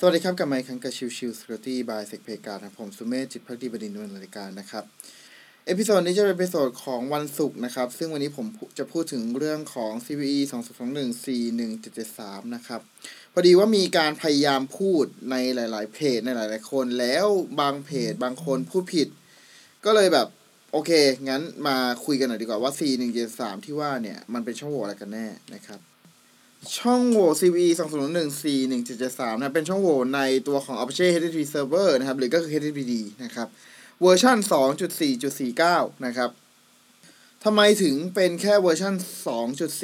สวัสดีครับ กลับมาอีกครั้งกับ Chill Chill Security by เซกเพกาครับผมสุเมธจิตภักดีบดินทร์ดำเนินรายการนะครับ episode นี้จะเป็น episode ของวันศุกร์นะครับ ซึ่งวันนี้ผมจะพูดถึงเรื่องของ CVE 2021 41773 นะครับ พอดีว่ามีการพยายามพูดในหลาย ๆ เพจในหลาย ๆ คน แล้วบางเพจบางคนพูดผิด ก็เลยแบบ โอเค งั้นมาคุยกันหน่อยดีกว่าว่า 4173 ที่ว่าเนี่ย มันเป็นช่องโหว่อะไรกันแน่นะครับ ช่องโหว่ CVE 2014 1773นะเป็นช่องโหว่ในตัวของ Apache HTTP Server นะครับ หรือก็คือ HTTPD นะครับ เวอร์ชัน2.4.49 นะครับทำไมถึงเป็นแค่เวอร์ชัน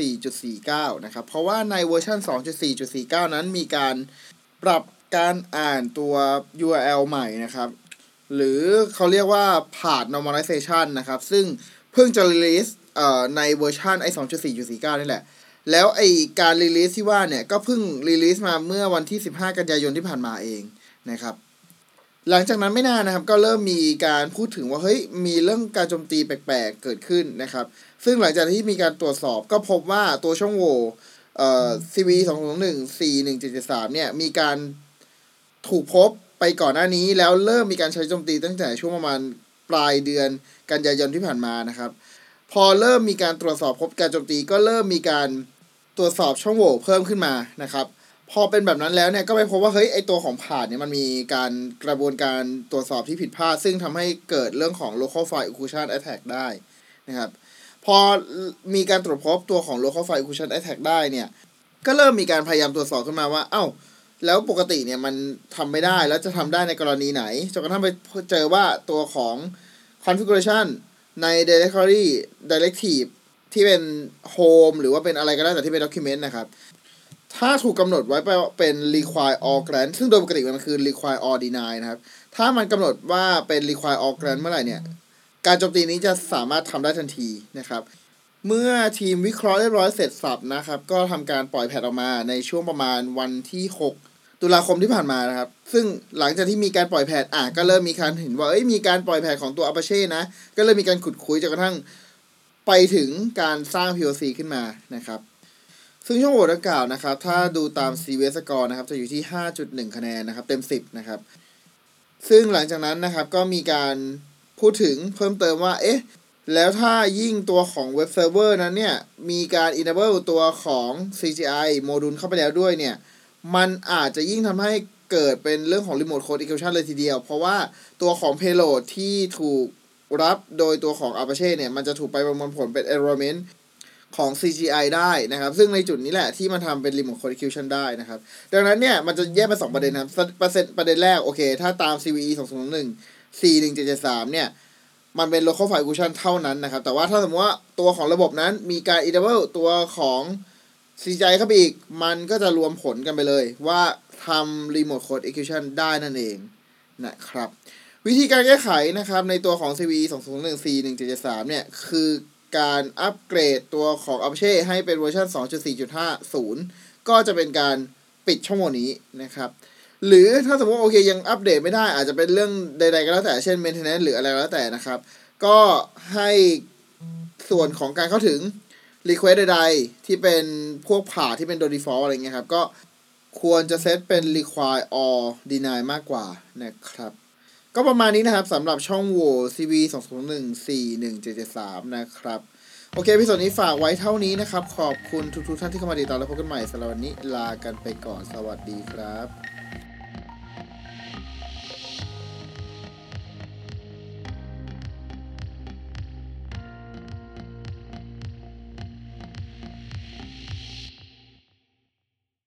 2.4.49 นะครับ เพราะว่าในเวอร์ชัน2.4.49 นั้นมีการปรับการอ่านตัว URL ใหม่นะครับ หรือเขาเรียกว่า path normalization นะครับ ซึ่งเพิ่งจะ release เอ่อในเวอร์ชันไอ้2.4.49 นี่แหละ แล้วไอการ release ที่ว่าเนี่ย ก็เพิ่ง release มาเมื่อวันที่ 15 กันยายนที่ผ่านมาเองนะครับ หลังจากนั้นไม่นานนะครับ ก็เริ่มมีการพูดถึงว่าเฮ้ยมีเรื่องการโจมตีแปลกๆเกิดขึ้นนะครับ ซึ่งหลังจากที่มีการตรวจสอบก็พบว่าตัวช่องโหว่เอ่อ CV 221 4173เนี่ย มีการถูกพบไปก่อนหน้านี้ แล้วเริ่มมีการใช้โจมตีตั้งแต่ช่วงประมาณปลายเดือนกันยายนที่ผ่านมานะครับ พอเริ่มมีการตรวจสอบพบการโจมตีก็เริ่มมีการ ตรวจสอบช่องโหว่เพิ่มขึ้นมานะครับพอเป็นแบบนั้นแล้วเนี่ยก็ไปพบว่าเฮ้ยไอตัวของผ่านเนี่ยมันมีการกระบวนการตรวจสอบที่ผิดพลาด ซึ่งทำให้เกิดเรื่องของ local file occlusion attack ได้นะครับพอมีการตรวจพบตัวของ local file occlusion attack ได้เนี่ยก็เริ่มมีการพยายามตรวจสอบขึ้นมาว่า เอ้า แล้วปกติเนี่ยมันทำไม่ได้แล้วจะทำได้ในกรณีไหนจนกระทั่งไปเจอว่าตัวของ configuration ใน directory directive ที่เป็น home หรือว่าเป็นอะไรก็ได้แต่ที่เป็น document นะครับ ถ้าถูกกำหนดไว้เป็น require all grant ซึ่งโดยปกติมันคือ require all deny นะครับ ถ้ามันกำหนดว่าเป็น require all grant เมื่อไหร่เนี่ย การโจมตีนี้จะสามารถทำได้ทันทีนะครับ เมื่อทีมวิเคราะห์เรียบร้อยเสร็จสับนะครับ ก็ทำการปล่อยแพทออกมาในช่วงประมาณวันที่6ตุลาคมที่ผ่านมานะครับ ซึ่งหลังจากที่มีการปล่อย patch อะก็เริ่มมีการเห็นว่าเอ้ยมีการปล่อย patch ของตัว Apache นะ ก็เริ่มมีการขุดคุ้ยจนกระทั่ง ไปถึงการสร้าง POC ขึ้นมานะครับ ซึ่งช่องโหว่ดังกล่าวนะครับ ถ้าดูตาม c v s c o r e นะครับ จะอยู่ที่ 5.1 คะแนนนะครับ เต็ม 10 นะครับ ซึ่งหลังจากนั้นนะครับก็มีการพูดถึงเพิ่มเติมว่า เอ๊ะ แล้วถ้ายิ่งตัวของ web server นั้นเนี่ย มีการ enable ตัวของ CGI โมดูลเข้าไปแล้วด้วยเนี่ย มันอาจจะยิ่งทำให้เกิดเป็นเรื่องของ remote code execution เลยทีเดียว เพราะว่าตัวของ payload ที่ถูก รับโดยตัวของ Apache เนี่ย มันจะถูกไปประมวลผลเป็น environment ของ CGI ได้นะครับ ซึ่งในจุดนี้แหละที่มันทำเป็น remote code execution ได้นะครับ ดังนั้นเนี่ย มันจะแยกเป็นสองประเด็นครับประเด็นประเด็นแรก โอเค ถ้าตาม CVE 201 41773เนี่ย มันเป็น local file execution เท่านั้นนะครับ แต่ว่าถ้าสมมติว่าตัวของระบบนั้นมีการ enable ตัวของ CGI เข้าไปอีก มันก็จะรวมผลกันไปเลยว่าทำ remote code execution ได้นั่นเองนะครับ วิธีการแก้ไขนะครับในตัวของ CVE 201 41773เนี่ย คือการอัปเกรดตัวของ Apache ให้เป็นเวอร์ชัน2.4.50 ก็จะเป็นการปิดช่องโหว่นี้นะครับ หรือถ้าสมมติโอเคยังอัปเดตไม่ได้อาจจะเป็นเรื่องใด ๆ ก็แล้วแต่เช่น maintenance หรืออะไรก็แล้วแต่นะครับ ก็ให้ส่วนของการเข้าถึง request ใด ๆ ที่เป็นพวกผ่าที่เป็นโดย default อะไรเงี้ยครับ ก็ควรจะเซตเป็น require or deny มากกว่านะครับ ก็ประมาณนี้นะครับสำหรับช่องโหว่ CV 201 41773 นะครับ โอเคพิสดนี้ฝากไว้เท่านี้นะครับ ขอบคุณทุกๆท่านที่เข้ามาติดตามและพบกันใหม่สำหรับวันนี้ลากันไปก่อนสวัสดีครับ